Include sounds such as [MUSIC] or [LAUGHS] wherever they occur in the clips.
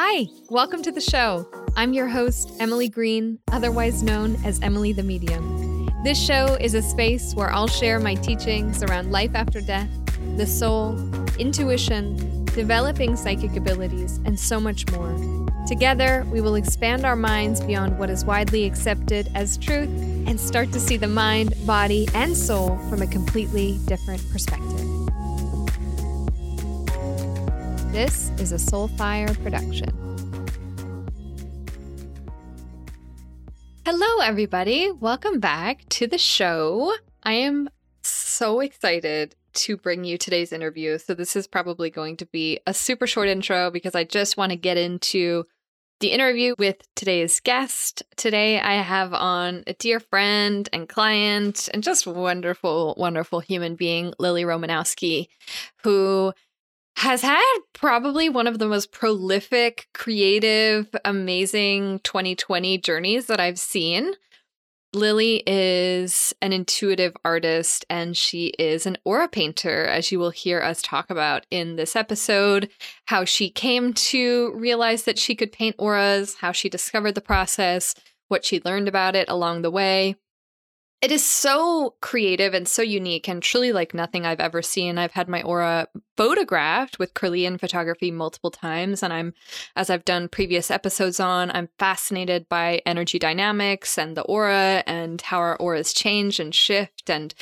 Hi, welcome to the show. I'm your host, Emily Green, otherwise known as Emily the Medium. This show is a space where I'll share my teachings around life after death, the soul, intuition, developing psychic abilities, and so much more. Together, we will expand our minds beyond what is widely accepted as truth and start to see the mind, body, and soul from a completely different perspective. This is a Soulfire production. Hello, everybody. Welcome back to the show. I am so excited to bring you today's interview. So, this is probably going to be a super short intro because I just want to get into the interview with today's guest. Today, I have on a dear friend and client and just wonderful, wonderful human being, Lily Romanowski, who has had probably one of the most prolific, creative, amazing 2020 journeys that I've seen. Lily is an intuitive artist and she is an aura painter, as you will hear us talk about in this episode. How she came to realize that she could paint auras, how she discovered the process, what she learned about it along the way. It is so creative and so unique and truly like nothing I've ever seen. I've had my aura photographed with Kirlian photography multiple times. And I'm, as I've done previous episodes on, I'm fascinated by energy dynamics and the aura and how our auras change and shift and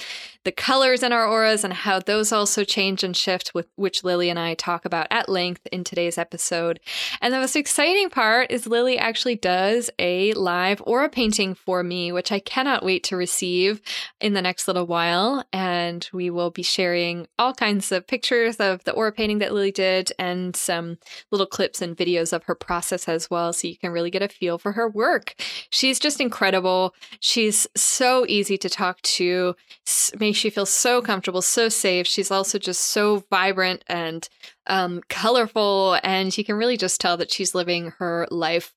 the colors in our auras and how those also change and shift, with which Lily and I talk about at length in today's episode. And the most exciting part is Lily actually does a live aura painting for me, which I cannot wait to receive in the next little while. And we will be sharing all kinds of pictures of the aura painting that Lily did and some little clips and videos of her process as well. So you can really get a feel for her work. She's just incredible. She's so easy to talk to, makes you feel so comfortable, so safe. She's also just so vibrant and um, colorful. And you can really just tell that she's living her life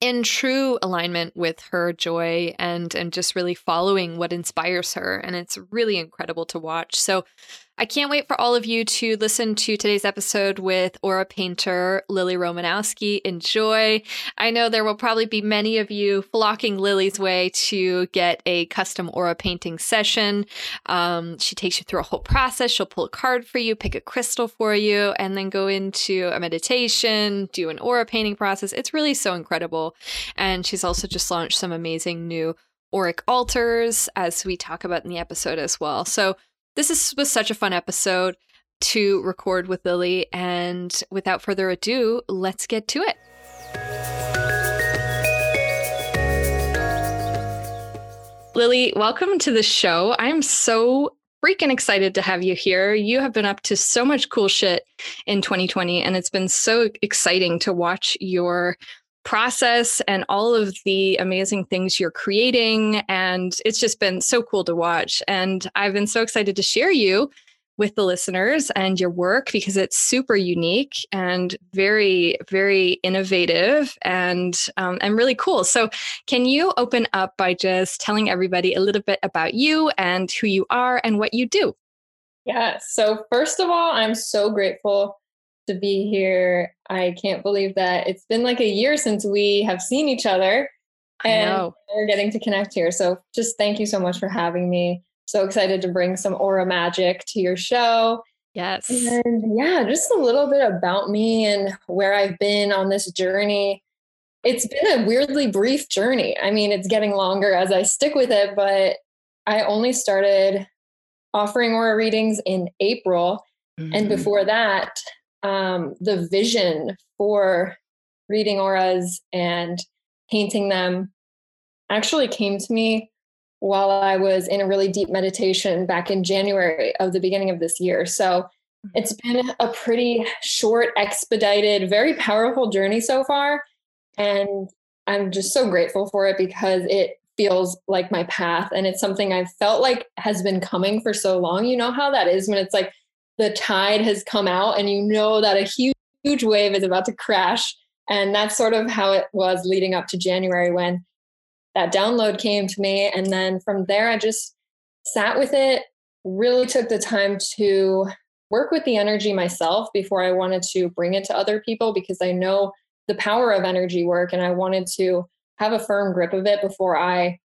in true alignment with her joy and and just really following what inspires her and it's really incredible to watch so I can't wait for all of you to listen to today's episode with aura painter Lily Romanowski. Enjoy. I know there will probably be many of you flocking Lily's way to get a custom aura painting session. Um, she takes you through a whole process. She'll pull a card for you, pick a crystal for you, and then go into a meditation, do an aura painting process. It's really so incredible. And she's also just launched some amazing new auric altars, as we talk about in the episode as well. So this is, was such a fun episode to record with Lily. And without further ado, let's get to it. Lily, welcome to the show. I'm so freaking excited to have you here. You have been up to so much cool shit in 2020, and it's been so exciting to watch your process and all of the amazing things you're creating. And it's just been so cool to watch. And I've been so excited to share you with the listeners and your work because it's super unique and very, very innovative and um, and really cool. So, can you open up by just telling everybody a little bit about you and who you are and what you do? Yeah. So, first of all, I'm so grateful to be here. I can't believe that it's been like a year since we have seen each other and we're getting to connect here. So just thank you so much for having me. So excited to bring some aura magic to your show. Yes. And yeah, just a little bit about me and where I've been on this journey. It's been a weirdly brief journey. I mean, it's getting longer as I stick with it, but I only started offering aura readings in April. Mm-hmm. And before that, um, the vision for reading auras and painting them actually came to me while I was in a really deep meditation back in January of the beginning of this year. So mm-hmm. it's been a pretty short, expedited, very powerful journey so far. And I'm just so grateful for it because it feels like my path and it's something I've felt like has been coming for so long. You know how that is when it's like the tide has come out and you know that a huge, huge wave is about to crash. And that's sort of how it was leading up to January when that download came to me. And then from there, I just sat with it, really took the time to work with the energy myself before I wanted to bring it to other people because I know the power of energy work and I wanted to have a firm grip of it before I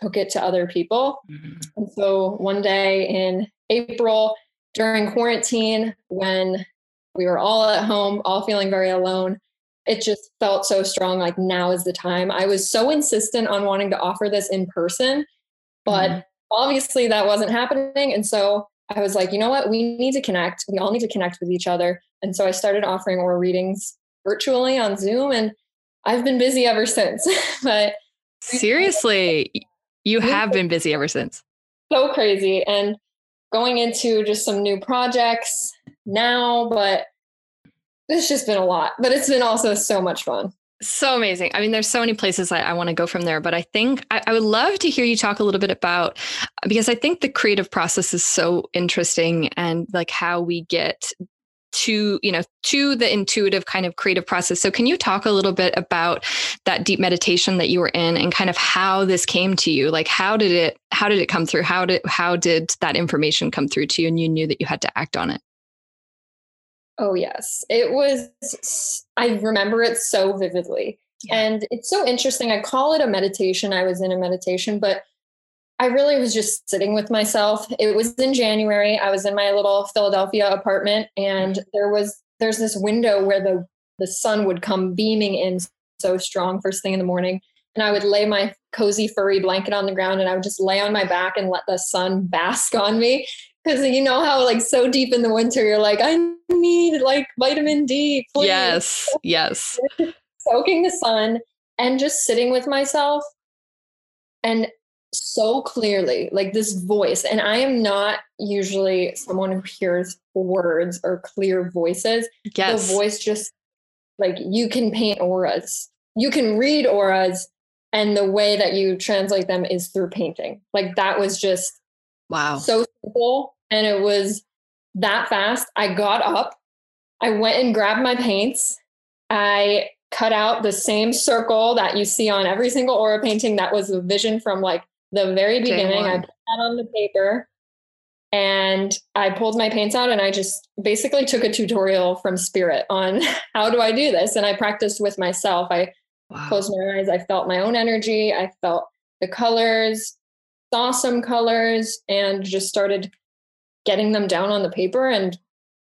took it to other people. Mm-hmm. And so one day in April during quarantine, when we were all at home, all feeling very alone, it just felt so strong like now is the time. I was so insistent on wanting to offer this in person, but mm-hmm. obviously that wasn't happening. And so I was like, you know what? We need to connect. We all need to connect with each other. And so I started offering aura readings virtually on Zoom and I've been busy ever since. [LAUGHS] but seriously, you have been busy ever since. So crazy. And going into just some new projects now, but it's just been a lot. But it's been also so much fun. So amazing. I mean, there's so many places I, I want to go from there, but I think I, I, would love to hear you talk a little bit about because I think the creative process is so interesting and like how we get to you know to the intuitive kind of creative process. So can you talk a little bit about that deep meditation that you were in and kind of how this came to you? Like how did it how did it come through? How did how did that information come through to you and you knew that you had to act on it? Oh yes. It was i remember it so vividly. Yeah. and it's so interesting. I call it a meditation. I was in a meditation but I really was just sitting with myself. It was in January. I was in my little Philadelphia apartment and there was there's this window where the the sun would come beaming in so strong first thing in the morning and I would lay my cozy furry blanket on the ground and I would just lay on my back and let the sun bask [LAUGHS] on me because you know how like so deep in the winter you're like I need like vitamin D. Please. Yes. Yes. [LAUGHS] Soaking the sun and just sitting with myself and so clearly, like this voice. And I am not usually someone who hears words or clear voices. Yes. The voice just like you can paint auras, you can read auras, and the way that you translate them is through painting. Like that was just wow, so simple. And it was that fast. I got up, I went and grabbed my paints. I cut out the same circle that you see on every single aura painting that was the vision from like the very beginning. I put that on the paper and I pulled my paints out and I just basically took a tutorial from Spirit on [LAUGHS] how do I do this. And I practiced with myself. I wow. closed my eyes. I felt my own energy. I felt the colors, saw some colors, and just started getting them down on the paper. And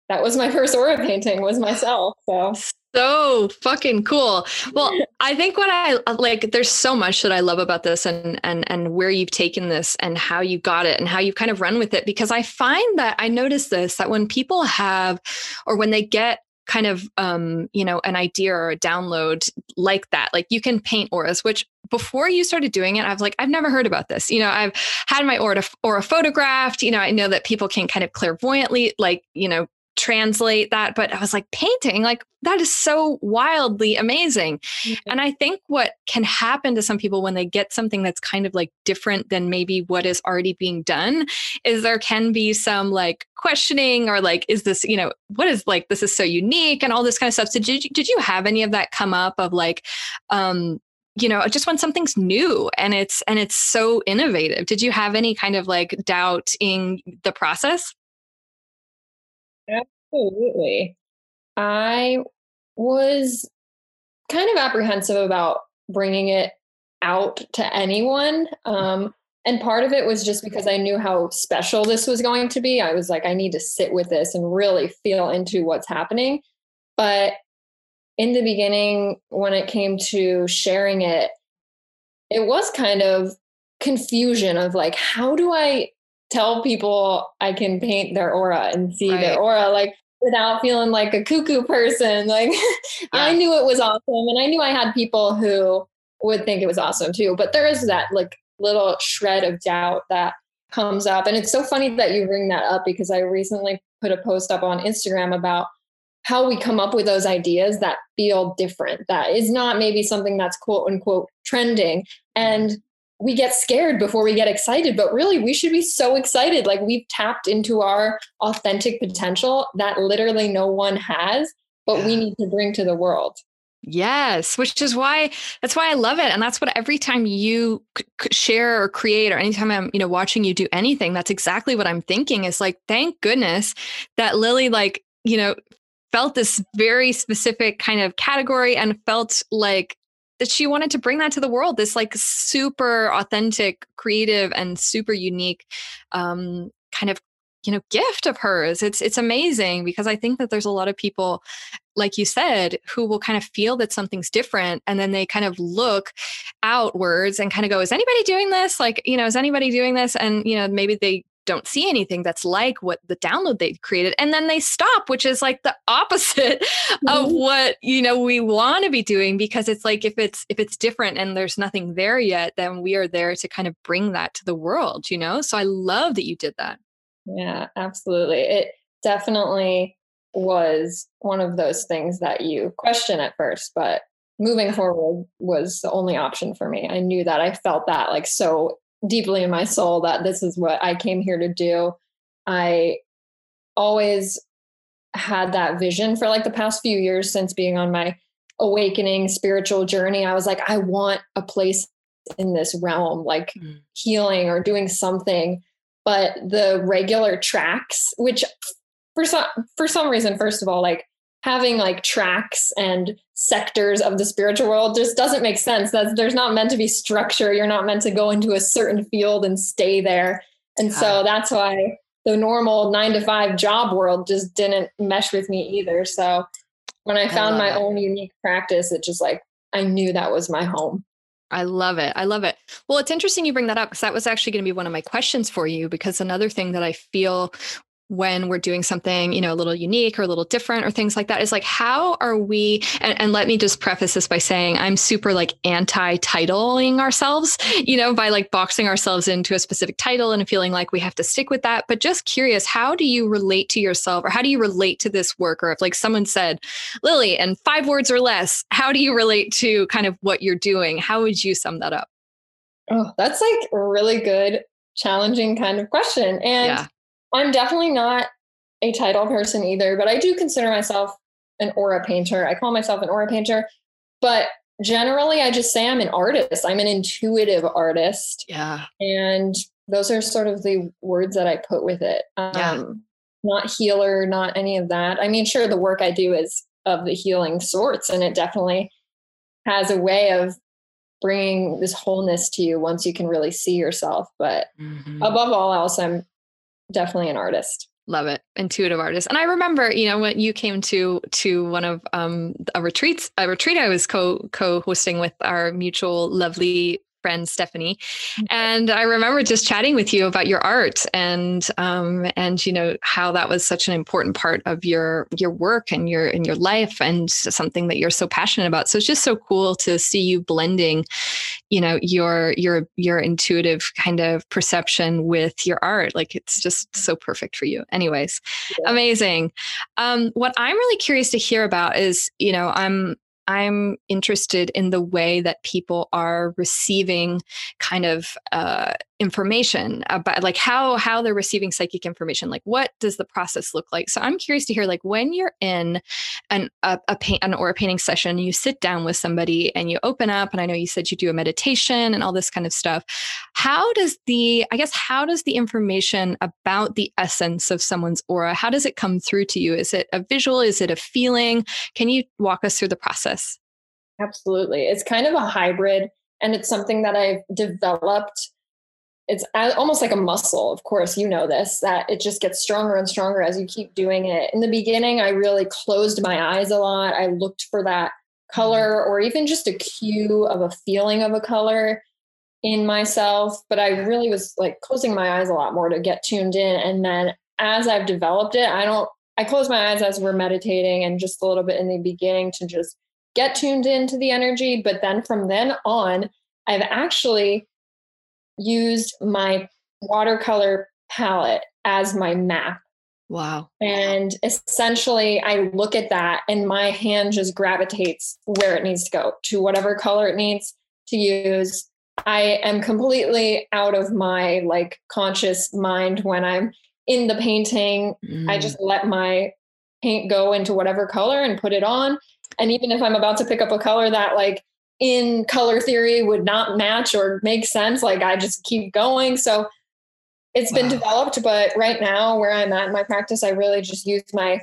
that was my first aura painting was myself. So so fucking cool. Well, [LAUGHS] I think what I like there's so much that I love about this and and and where you've taken this and how you got it and how you've kind of run with it because I find that I notice this that when people have or when they get kind of um you know an idea or a download like that like you can paint auras which before you started doing it, I was like, I've never heard about this. You know, I've had my aura, aura photographed. You know, I know that people can kind of clairvoyantly, like, you know, translate that but i was like painting? Like that is so wildly amazing. Mm-hmm. and i think what can happen to some people when they get something that's kind of like different than maybe what is already being done is there can be some like questioning or like is this you know what is like this is so unique and all this kind of stuff. So did you, did you have any of that come up of like um you know just when something's new and it's and it's so innovative? Did you have any kind of like doubt in the process Absolutely. I was kind of apprehensive about bringing it out to anyone. Um, and part of it was just because I knew how special this was going to be. I was like, I need to sit with this and really feel into what's happening. But in the beginning, when it came to sharing it, it was kind of confusion of like, how do I tell people I can paint their aura and see right. their aura like without feeling like a cuckoo person. Like [LAUGHS] yeah. I knew it was awesome and I knew I had people who would think it was awesome too. But there is that like little shred of doubt that comes up. And it's so funny that you bring that up because I recently put a post up on Instagram about how we come up with those ideas that feel different, that is not maybe something that's quote unquote trending. And we get scared before we get excited, but really we should be so excited. Like we've tapped into our authentic potential that literally no one has, but we need to bring to the world. Yes, which is why that's why I love it, and that's what every time you c- share or create, or anytime I'm you know watching you do anything, that's exactly what I'm thinking. Is like, thank goodness that Lily like you know felt this very specific kind of category and felt like that she wanted to bring that to the world this like super authentic creative and super unique um, kind of you know gift of hers. It's it's amazing because i think that there's a lot of people like you said who will kind of feel that something's different and then they kind of look outwards and kind of go is anybody doing this? Like you know is anybody doing this? And you know maybe they don't see anything that's like what the download they created and then they stop which is like the [LAUGHS] opposite mm-hmm. of what you know we want to be doing because it's like if it's if it's different and there's nothing there yet then we are there to kind of bring that to the world you know so i love that you did that yeah, absolutely. It definitely was one of those things that you question at first, but moving forward was the only option for me. I knew that I felt that like so deeply in my soul that this is what I came here to do. I always had that vision for like the past few years since being on my awakening spiritual journey. I was like, I want a place in this realm, like mm. healing or doing something but the regular tracks which for some for some reason first of all like having like tracks and sectors of the spiritual world just doesn't make sense that's there's not meant to be structure you're not meant to go into a certain field and stay there and so that's why the normal 9 to 5 job world just didn't mesh with me either so when i found I my it. own unique practice it just like i knew that was my home I love it. I love it. Well, it's interesting you bring that up because that was actually going to be one of my questions for you. Because another thing that I feel when we're doing something you know a little unique or a little different or things like that is like how are we and, and let me just preface this by saying i'm super like anti-titling ourselves you know by like boxing ourselves into a specific title and feeling like we have to stick with that. But just curious how do you relate to yourself or how do you relate to this work? Or if like someone said lily and five words or less how do you relate to kind of what you're doing? How would you sum that up? Oh that's like really good challenging kind of question. And yeah I'm definitely not a title person either, but I do consider myself an aura painter. I call myself an aura painter, but generally I just say I'm an artist. I'm an intuitive artist. Yeah. And those are sort of the words that I put with it. Um, yeah. Not healer, not any of that. I mean, sure, the work I do is of the healing sorts, and it definitely has a way of bringing this wholeness to you once you can really see yourself. But mm-hmm. above all else, I'm definitely an artist love it intuitive artist and i remember you know when you came to to one of um a retreats a retreat i was co co-hosting with our mutual lovely friend Stephanie, mm-hmm. and I remember just chatting with you about your art and um, and you know how that was such an important part of your your work and your in your life and something that you're so passionate about. So it's just so cool to see you blending, you know, your your your intuitive kind of perception with your art. Like it's just so perfect for you. Anyways, yeah. amazing. Um, what I'm really curious to hear about is, you know, I'm I'm interested in the way that people are receiving kind of uh, information about like how how they're receiving psychic information like what does the process look like? So i'm curious to hear like when you're in an a, a paint an aura painting session you sit down with somebody and you open up and i know you said you do a meditation and all this kind of stuff. How does the i guess how does the information about the essence of someone's aura how does it come through to you? Is it a visual? Is it a feeling? Can you walk us through the process? Absolutely. It's kind of a hybrid and it's something that i've developed it's almost like a muscle of course you know this that it just gets stronger and stronger as you keep doing it. In the beginning i really closed my eyes a lot. I looked for that color mm-hmm. or even just a cue of a feeling of a color in myself but i really was like closing my eyes a lot more to get tuned in. And then as i've developed it i don't i close my eyes as we're meditating and just a little bit in the beginning to just get tuned into the energy. But then from then on i've actually used my watercolor palette as my map. Wow. And essentially, I look at that and my hand just gravitates where it needs to go to whatever color it needs to use. I am completely out of my like conscious mind when I'm in the painting. Mm. I just let my paint go into whatever color and put it on. And even if I'm about to pick up a color that like in color theory would not match or make sense. Like I just keep going. So it's wow. been developed, but right now where I'm at in my practice, I really just use my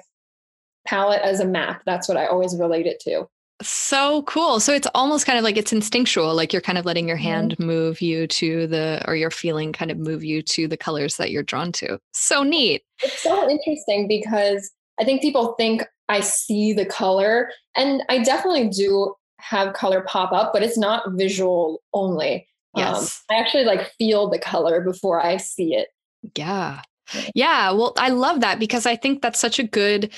palette as a map. That's what I always relate it to. So cool. So it's almost kind of like it's instinctual, like you're kind of letting your hand mm-hmm. move you to the, or your feeling kind of move you to the colors that you're drawn to. So neat. It's so interesting because I think people think I see the color, and I definitely do have color pop up, but it's not visual only. Um, yes. Um, I actually like feel the color before I see it. Yeah. Yeah. Well, I love that because I think that's such a good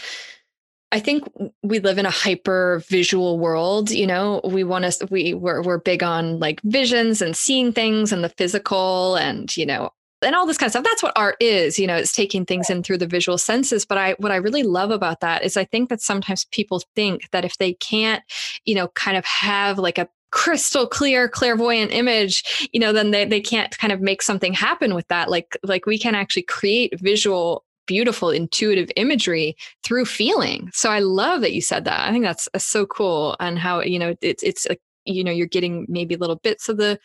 I think we live in a hyper visual world. You know, we want to, we, we're, we're big on like visions and seeing things and the physical and, you know, and all this kind of stuff. That's what art is, you know, it's taking things in through the visual senses. But I, what I really love about that is I think that sometimes people think that if they can't, you know, kind of have like a crystal clear clairvoyant image you know then they, they can't kind of make something happen with that like like we can actually create visual beautiful intuitive imagery through feeling. So I love that you said that. I think that's, so cool and how, you know, it's, it's like, you know, you're getting maybe little bits of the,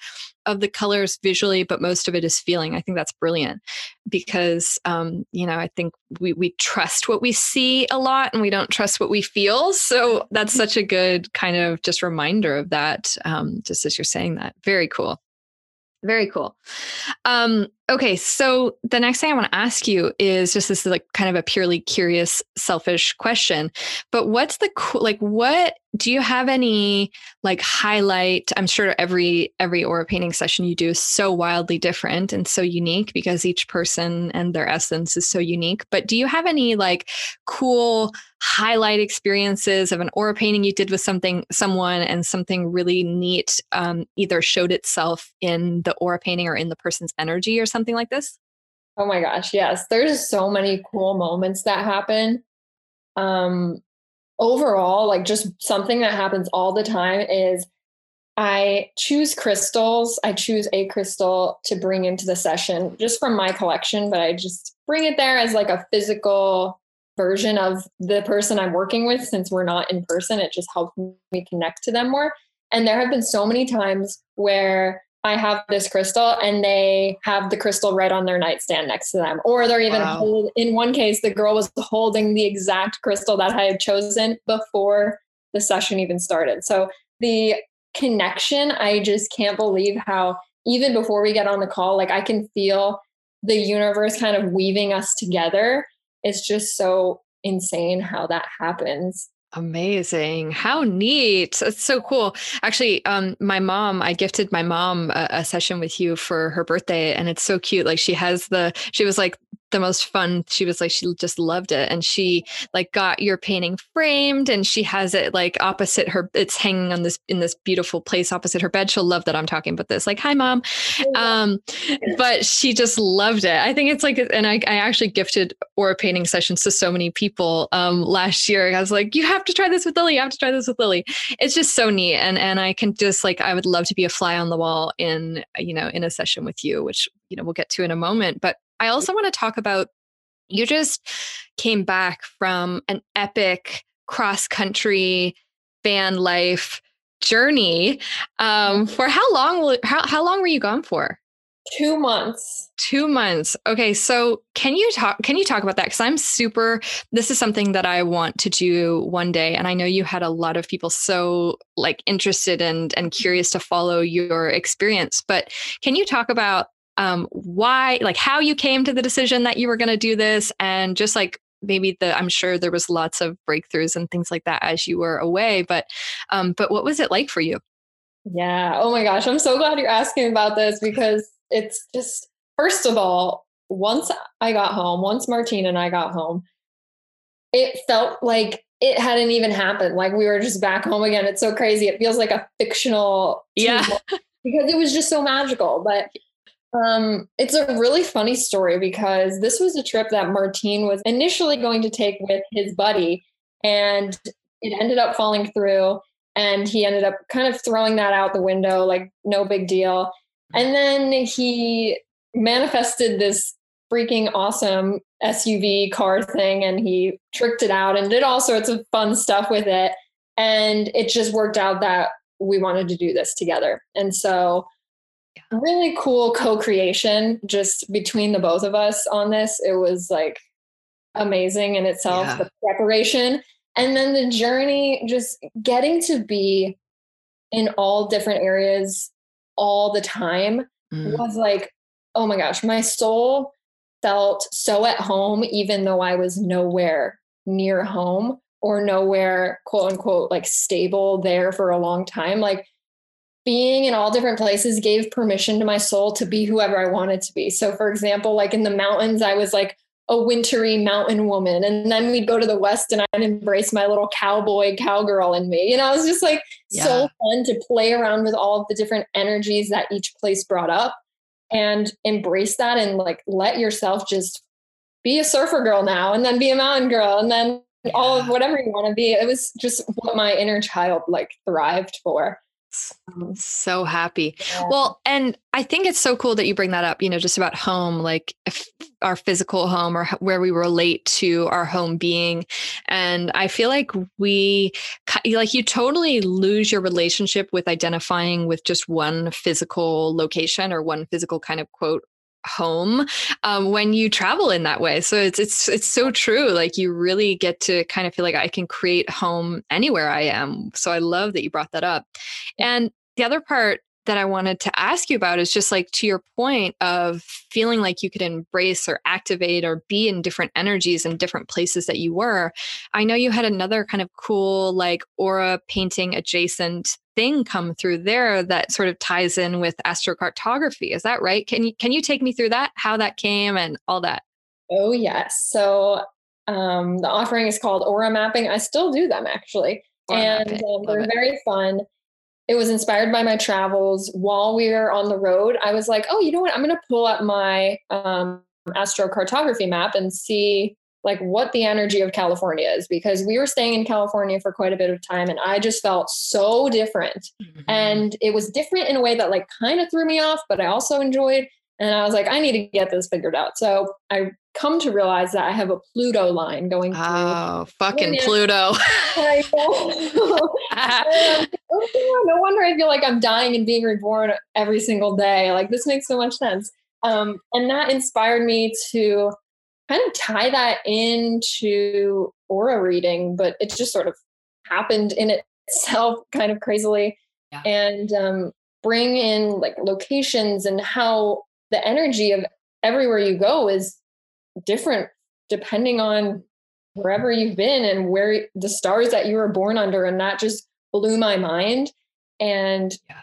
of the colors visually, but most of it is feeling. I think that's brilliant because, um, you know, I think we, we trust what we see a lot and we don't trust what we feel. So that's such a good kind of just reminder of that. Um, just as you're saying that very cool. Very cool. Um, okay, so the next thing I want to ask you is just this is like kind of a purely curious, selfish question. But what's the like what do you have any like highlight i'm sure every every aura painting session you do is so wildly different and so unique because each person and their essence is so unique but do you have any like cool highlight experiences of an aura painting you did with something someone and something really neat um, either showed itself in the aura painting or in the person's energy or something like this oh my gosh yes there's so many cool moments that happen um overall, like just something that happens all the time is I choose crystals. I choose a crystal to bring into the session just from my collection, but I just bring it there as like a physical version of the person I'm working with since we're not in person. It just helps me connect to them more. And there have been so many times where I have this crystal and they have the crystal right on their nightstand next to them. Or they're even wow. hold, in one case, the girl was holding the exact crystal that I had chosen before the session even started. So the connection, I just can't believe how even before we get on the call, like I can feel the universe kind of weaving us together. It's just so insane how that happens. Amazing. How neat. That's so cool. Actually, um, my mom, I gifted my mom a, a, session with you for her birthday, and it's so cute. Like she has the, she was like, the most fun. She was like, she just loved it. And she like got your painting framed and she has it like opposite her. It's hanging on this in this beautiful place opposite her bed. She'll love that I'm talking about this. Like, hi mom. Um, but she just loved it. I think it's like, and I, I actually gifted aura painting sessions to so many people um, last year. I was like, you have to try this with Lily. You have to try this with Lily. It's just so neat. And, and I can just like, I would love to be a fly on the wall in, you know, in a session with you, which, you know, we'll get to in a moment, but I also want to talk about you just came back from an epic cross country van life journey. Um, for how long how, how long were you gone for? Two months. Two months. Okay, so can you talk? Can you talk about that? Because I'm super. This is something that I want to do one day, and I know you had a lot of people so like interested and and curious to follow your experience. But can you talk about um, why, like how you came to the decision that you were going to do this, and just like maybe the I'm sure there was lots of breakthroughs and things like that as you were away, but um, but what was it like for you? Yeah. Oh my gosh, I'm so glad you're asking about this because it's just first of all, once I got home, once Martine and I got home, it felt like it hadn't even happened. Like we were just back home again. It's so crazy. It feels like a fictional yeah [LAUGHS] because it was just so magical. But um, it's a really funny story because this was a trip that Martine was initially going to take with his buddy, and it ended up falling through. And he ended up kind of throwing that out the window, like no big deal. And then he manifested this freaking awesome SUV car thing and he tricked it out and did all sorts of fun stuff with it. And it just worked out that we wanted to do this together. And so really cool co-creation just between the both of us on this. It was like amazing in itself, yeah. the preparation. And then the journey, just getting to be in all different areas all the time mm. was like, oh my gosh, my soul felt so at home, even though I was nowhere near home or nowhere, quote unquote, like stable there for a long time. Like being in all different places gave permission to my soul to be whoever I wanted to be. So, for example, like in the mountains, I was like a wintry mountain woman. And then we'd go to the West and I'd embrace my little cowboy cowgirl in me. You know, it was just like yeah. so fun to play around with all of the different energies that each place brought up and embrace that and like let yourself just be a surfer girl now and then be a mountain girl and then yeah. all of whatever you want to be. It was just what my inner child like thrived for. Um, so happy. Yeah. Well, and I think it's so cool that you bring that up, you know, just about home, like our physical home or where we relate to our home being. And I feel like we, like, you totally lose your relationship with identifying with just one physical location or one physical kind of quote home um, when you travel in that way. So it's it's it's so true. Like you really get to kind of feel like I can create home anywhere I am. So I love that you brought that up. And the other part that I wanted to ask you about is just like to your point of feeling like you could embrace or activate or be in different energies in different places that you were. I know you had another kind of cool, like aura painting adjacent thing come through there that sort of ties in with astrocartography. Is that right? Can you can you take me through that? How that came and all that? Oh yes. So um, the offering is called aura mapping. I still do them actually, aura and um, they're it. very fun it was inspired by my travels while we were on the road i was like oh you know what i'm going to pull up my um, astrocartography map and see like what the energy of california is because we were staying in california for quite a bit of time and i just felt so different mm-hmm. and it was different in a way that like kind of threw me off but i also enjoyed and I was like, I need to get this figured out. So I come to realize that I have a Pluto line going through. Oh, fucking Pluto. [LAUGHS] I [LAUGHS] oh, no wonder I feel like I'm dying and being reborn every single day. Like this makes so much sense. Um, and that inspired me to kind of tie that into aura reading, but it just sort of happened in itself [LAUGHS] kind of crazily. Yeah. And um, bring in like locations and how the energy of everywhere you go is different depending on wherever you've been and where the stars that you were born under and that just blew my mind and yeah.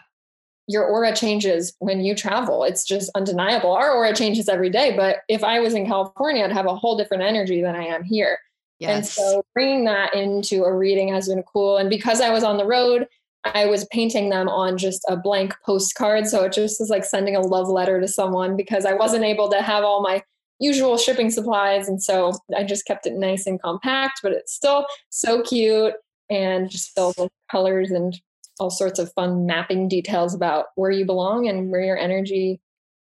Your aura changes when you travel it's just undeniable our aura changes every day but if i was in california i'd have a whole different energy than i am here yes. and so bringing that into a reading has been cool and because i was on the road I was painting them on just a blank postcard. So it just was like sending a love letter to someone because I wasn't able to have all my usual shipping supplies. And so I just kept it nice and compact, but it's still so cute and just filled with colors and all sorts of fun mapping details about where you belong and where your energy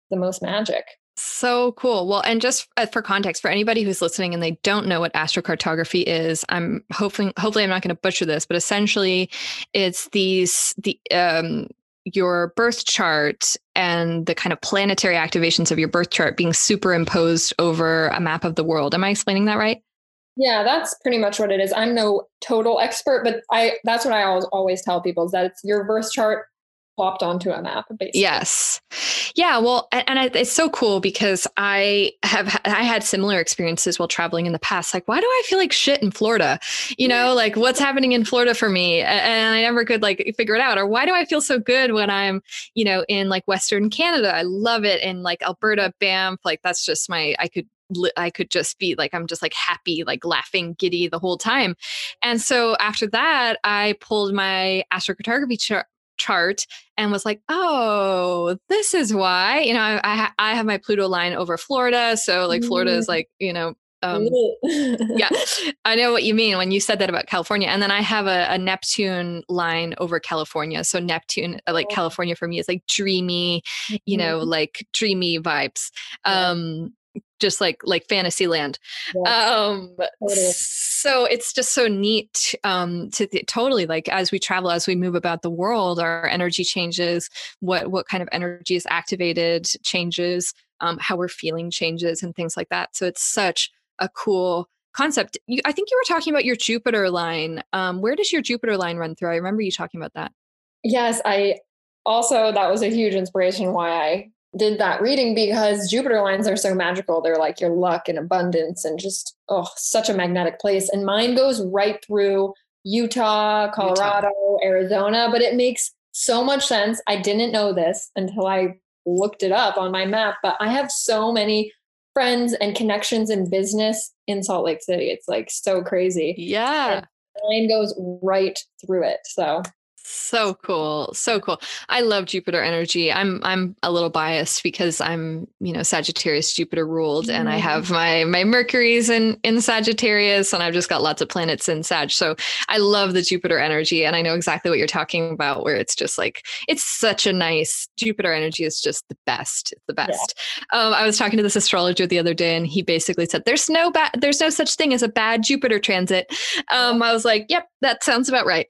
the most magic. So cool. Well, and just uh, for context, for anybody who's listening and they don't know what astrocartography is, I'm hoping hopefully I'm not going to butcher this, but essentially, it's these the um, your birth chart and the kind of planetary activations of your birth chart being superimposed over a map of the world. Am I explaining that right? Yeah, that's pretty much what it is. I'm no total expert, but I that's what I always always tell people is that it's your birth chart plopped onto a map basically. yes. Yeah well and, and, it's so cool because i have i had similar experiences while traveling in the past. Like why do i feel like shit in florida? You know like what's happening in florida for me? And i never could like figure it out. Or why do i feel so good when i'm you know in like western canada? I love it in like alberta banff like that's just my i could I could just be like, I'm just like happy, like laughing, giddy the whole time. And so after that, I pulled my astrocartography chart chart and was like, oh, this is why. You know, I, I, I have my Pluto line over Florida. So, like, Florida is mm. like, you know, um, yeah, [LAUGHS] I know what you mean when you said that about California. And then I have a, a Neptune line over California. So Neptune, uh, like oh. California for me is like dreamy, you know, mm-hmm. like dreamy vibes. Um, just like like fantasyland yeah. um totally. so it's just so neat um to th- totally like as we travel as we move about the world our energy changes what what kind of energy is activated changes um how we're feeling changes and things like that so it's such a cool concept. You, I think you were talking about your Jupiter line. Um, where does your Jupiter line run through? I remember you talking about that. Yes, I also that was a huge inspiration why I did that reading because Jupiter lines are so magical. They're like your luck and abundance and just oh, such a magnetic place. And mine goes right through Utah, Colorado, Utah. Arizona, but it makes so much sense. I didn't know this until I looked it up on my map, but I have so many friends and connections in business in Salt Lake City. It's like so crazy. Yeah. And line goes right through it. So so cool. So cool. I love Jupiter energy. I'm I'm a little biased because I'm, you know, Sagittarius Jupiter ruled and I have my my Mercury's in in Sagittarius and I've just got lots of planets in Sag. So I love the Jupiter energy and I know exactly what you're talking about where it's just like it's such a nice Jupiter energy is just the best. The best. Yeah. Um, I was talking to this astrologer the other day and he basically said there's no bad there's no such thing as a bad Jupiter transit. Um, I was like, "Yep, that sounds about right."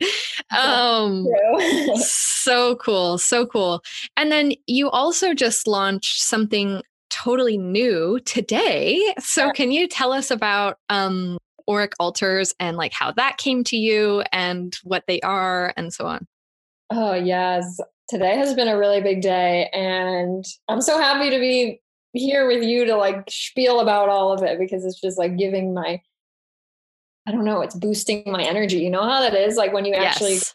Um [LAUGHS] so cool. So cool. And then you also just launched something totally new today. So yeah. can you tell us about um auric altars and like how that came to you and what they are and so on? Oh, yes. Today has been a really big day and I'm so happy to be here with you to like spiel about all of it because it's just like giving my I don't know, it's boosting my energy. You know how that is? Like when you yes.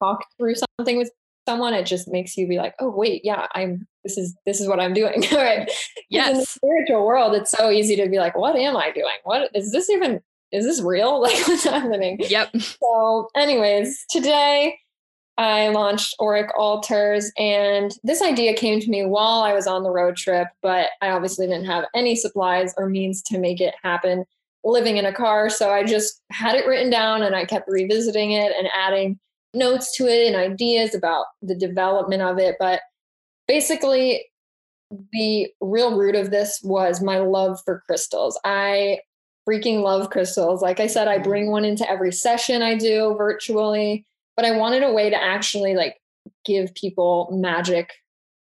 Talk through something with someone, it just makes you be like, oh wait, yeah, I'm this is this is what I'm doing. [LAUGHS] right. Yes. In the spiritual world, it's so easy to be like, what am I doing? What is this even is this real? [LAUGHS] Like what's happening? Yep. So, anyways, today I launched Auric Altars, and this idea came to me while I was on the road trip, but I obviously didn't have any supplies or means to make it happen living in a car. So I just had it written down and I kept revisiting it and adding notes to it and ideas about the development of it. But basically, the real root of this was my love for crystals. I freaking love crystals. Like I said, I mm-hmm. bring one into every session I do virtually, but I wanted a way to actually like give people magic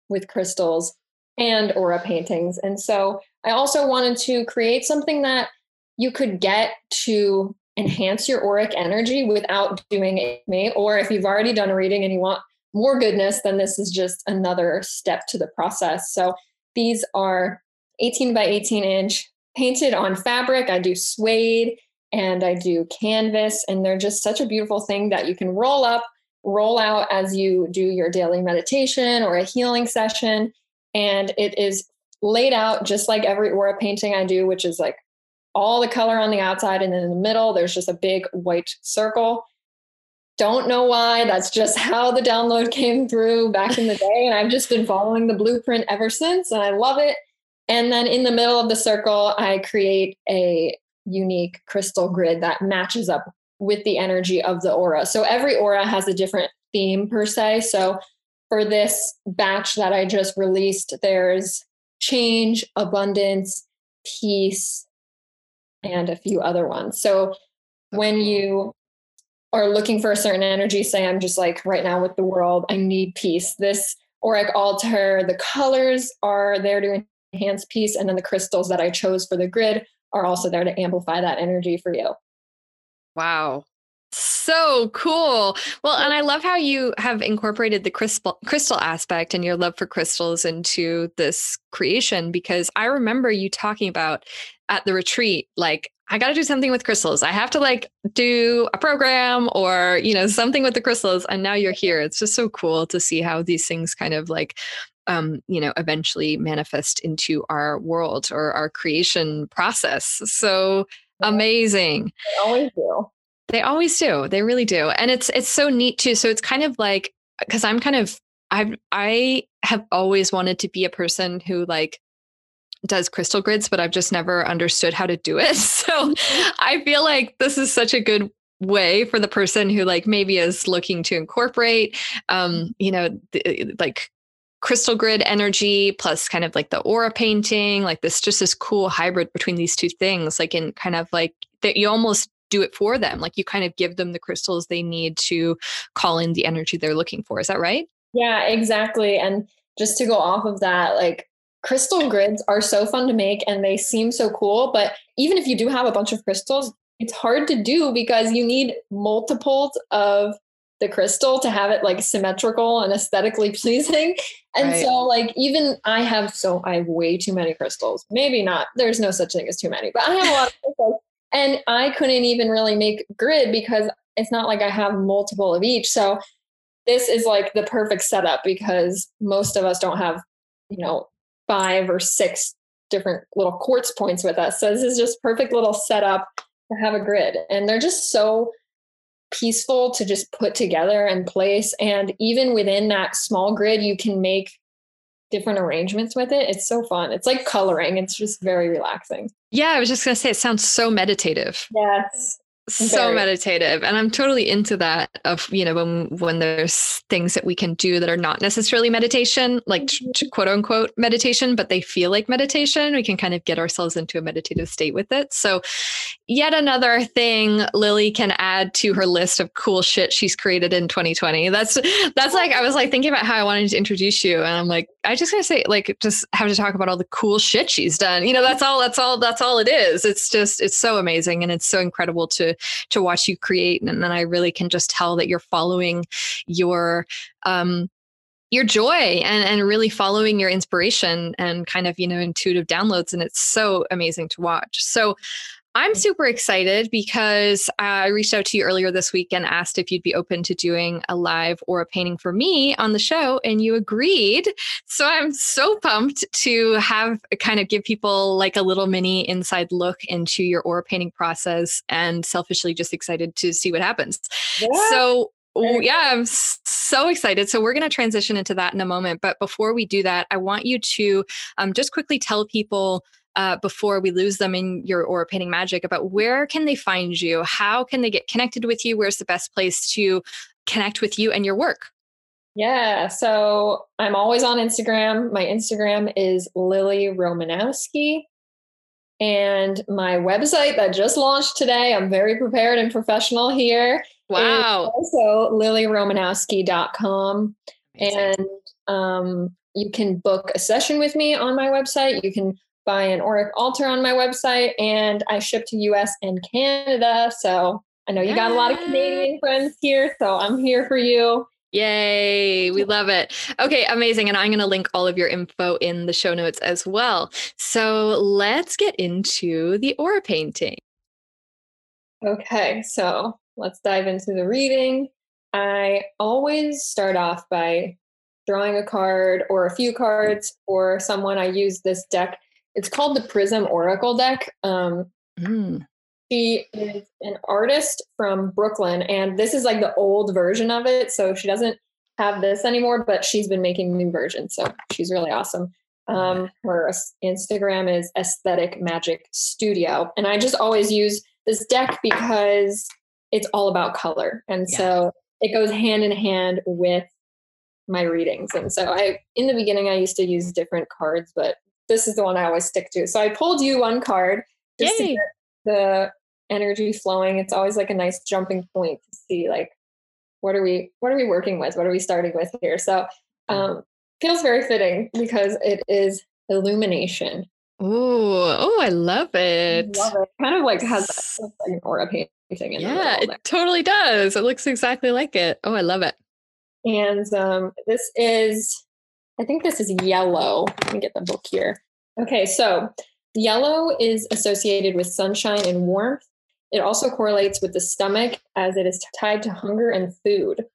with crystals and aura paintings. And so I also wanted to create something that you could get to enhance your auric energy without doing it me. Or if you've already done a reading and you want more goodness, then this is just another step to the process. So these are 18 by 18 inch painted on fabric. I do suede and I do canvas, and they're just such a beautiful thing that you can roll up, roll out as you do your daily meditation or a healing session. And it is laid out just like every aura painting I do, which is like all the color on the outside and then in the middle there's just a big white circle. Don't know why that's just how the download [LAUGHS] came through back in the day and i've just been following the blueprint ever since and i love it. And then in the middle of the circle i create a unique crystal grid that matches up with the energy of the aura. So every aura has a different theme per se. So for this batch that i just released there's change abundance peace and a few other ones. So when you are looking for a certain energy, say I'm just like right now with the world, I need peace. This auric altar, the colors are there to enhance peace, and then the crystals that I chose for the grid are also there to amplify that energy for you. Wow. So cool. Well, and I love how you have incorporated the crystal crystal aspect and your love for crystals into this creation because I remember you talking about at the retreat like I got to do something with crystals. I have to like do a program or, you know, something with the crystals and now you're here. It's just so cool to see how these things kind of like um, you know, eventually manifest into our world or our creation process. So amazing. They always do. They always do. They really do. And it's it's so neat too. So it's kind of like because I'm kind of I've I have always wanted to be a person who like does crystal grids, but I've just never understood how to do it. [LAUGHS] So I feel like this is such a good way for the person who like maybe is looking to incorporate um you know the, like crystal grid energy plus kind of like the aura painting like this just this cool hybrid between these two things like in kind of like that you almost do it for them. Like you kind of give them the crystals they need to call in the energy they're looking for. Is that right? Yeah, exactly. And just to go off of that, like crystal grids are so fun to make and they seem so cool. But even if you do have a bunch of crystals, it's hard to do because you need multiples of the crystal to have it like symmetrical and aesthetically [LAUGHS] pleasing. And right. so like even I have so I have way too many crystals. Maybe not. There's no such thing as too many, but I have a lot of [LAUGHS] crystals. And I couldn't even really make grid because it's not like I have multiple of each. So this is like the perfect setup because most of us don't have, you know, five or six different little quartz points with us. So this is just perfect little setup to have a grid. And they're just so peaceful to just put together and place. And even within that small grid, you can make different arrangements with it. It's so fun. It's like coloring. It's just very relaxing. Yeah, I was just going to say it sounds so meditative. Yes so Very. meditative and i'm totally into that of you know when when there's things that we can do that are not necessarily meditation like mm-hmm. quote unquote meditation but they feel like meditation we can kind of get ourselves into a meditative state with it so yet another thing lily can add to her list of cool shit she's created in 2020 that's that's like i was like thinking about how i wanted to introduce you and i'm like i just gotta say like just have to talk about all the cool shit she's done. You know that's all that's all that's all it is. It's just it's so amazing and it's so incredible to to watch you create and then i really can just tell that you're following your um your joy and and really following your inspiration and kind of you know intuitive downloads and it's so amazing to watch. So I'm super excited because I reached out to you earlier this week and asked if you'd be open to doing a live or a painting for me on the show, and you agreed. So I'm so pumped to have kind of give people like a little mini inside look into your aura painting process and selfishly just excited to see what happens. Yeah. So yeah, I'm so excited. So, we're going to transition into that in a moment. But before we do that, I want you to um, just quickly tell people uh, before we lose them in your aura painting magic about where can they find you? How can they get connected with you? Where's the best place to connect with you and your work? Yeah so i'm always on instagram. My instagram is lily romanowski. And my website that just launched today i'm very prepared and professional here wow. also lilyromanowski.com and um, you can book a session with me on my website. You can buy an auric altar on my website and I ship to US and Canada. So I know you got a lot of Canadian friends here, so I'm here for you. Yay, we love it. Okay, amazing. And I'm going to link all of your info in the show notes as well. So let's get into the aura painting. Okay, so let's dive into the reading. I always start off by drawing a card or a few cards for someone. I use this deck it's called the Prism Oracle deck. Um, mm. She is an artist from Brooklyn, and this is like the old version of it. So she doesn't have this anymore, but she's been making new versions. So she's really awesome. Um, her Instagram is Aesthetic Magic Studio, and I just always use this deck because it's all about color, and yeah. so it goes hand in hand with my readings. And so I, in the beginning, I used to use different cards, but this is the one I always stick to. So I pulled you one card just Yay. to get the energy flowing. It's always like a nice jumping point to see like what are we what are we working with? What are we starting with here? So um feels very fitting because it is illumination. Oh, oh, I love it. Love it. Kind of like has like an aura painting in Yeah, it totally does. It looks exactly like it. Oh, I love it. And um, this is I think this is yellow. Let me get the book here. Okay, so yellow is associated with sunshine and warmth. It also correlates with the stomach as it is tied to hunger and food.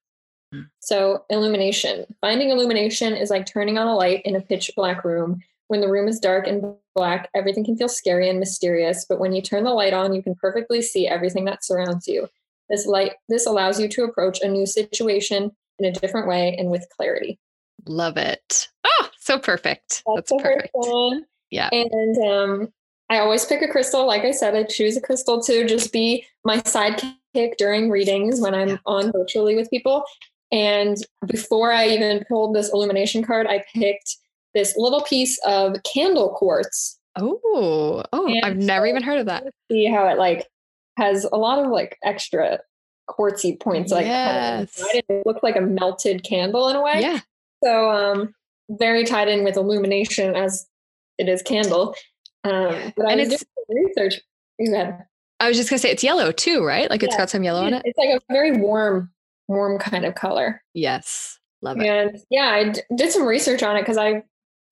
So, illumination. Finding illumination is like turning on a light in a pitch black room. When the room is dark and black, everything can feel scary and mysterious, but when you turn the light on, you can perfectly see everything that surrounds you. This light this allows you to approach a new situation in a different way and with clarity. Love it. Oh, so perfect. That's, That's perfect. One. Yeah. And um, I always pick a crystal. Like I said, I choose a crystal to just be my sidekick during readings when I'm yeah. on virtually with people. And before I even pulled this illumination card, I picked this little piece of candle quartz. Oh, oh, and I've never even heard of that. See how it like has a lot of like extra quartzy points. Like yes. kind of, it looked like a melted candle in a way. Yeah. So um, very tied in with illumination as it is candle. Um, but I And it's- research. Had I was just gonna say it's yellow too, right? Like it's Yeah. got some yellow in it. it's like a very warm, warm kind of color. Yes, love it. And yeah, I d- did some research on it because I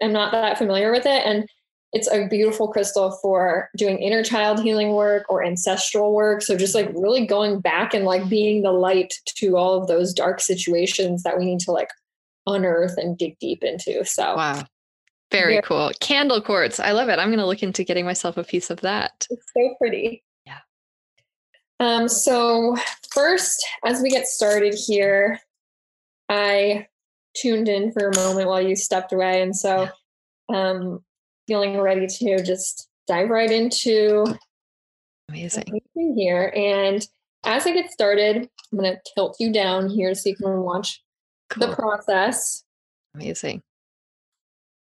am not that familiar with it. And it's a beautiful crystal for doing inner child healing work or ancestral work. So just like really going back and like being the light to all of those dark situations that we need to like unearth and dig deep into. So Wow, very Yeah. cool. Candle quartz. I love it. I'm gonna look into getting myself a piece of that. it's so pretty. Yeah. Um, so first, as we get started here, I tuned in for a moment while you stepped away. And so um feeling ready to just dive right into Amazing. here. And as I get started, I'm gonna tilt you down here so you can watch the process. Amazing.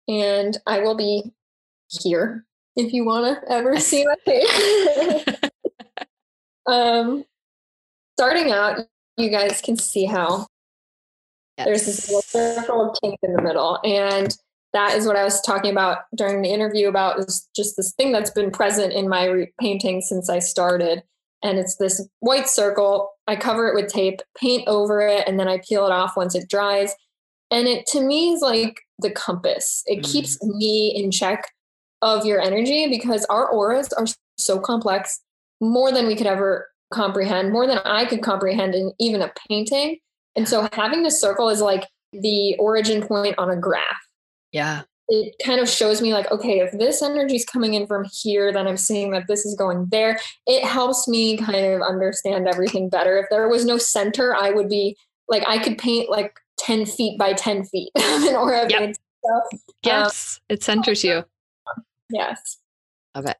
And I will be here if you wanna ever [LAUGHS] see my face. [LAUGHS] Um, starting out, you guys can see how there's this little circle of pink in the middle. And that is what I was talking about during the interview about is just this thing that's been present in my re- painting since I started. And it's this white circle. I cover it with tape, paint over it, and then I peel it off once it dries. And it to me is like the compass. It Mm. keeps me in check of your energy because our auras are so complex, more than we could ever comprehend, more than I could comprehend in even a painting. And so having the circle is like the origin point on a graph. Yeah. It kind of shows me like, okay, if this energy is coming in from here, then I'm seeing that this is going there. It helps me kind of understand everything better. If there was no center, I would be like, I could paint like 10 feet by 10 feet [LAUGHS] an aura Yep. stuff. Um, yes. it centers you. Yes. Love it.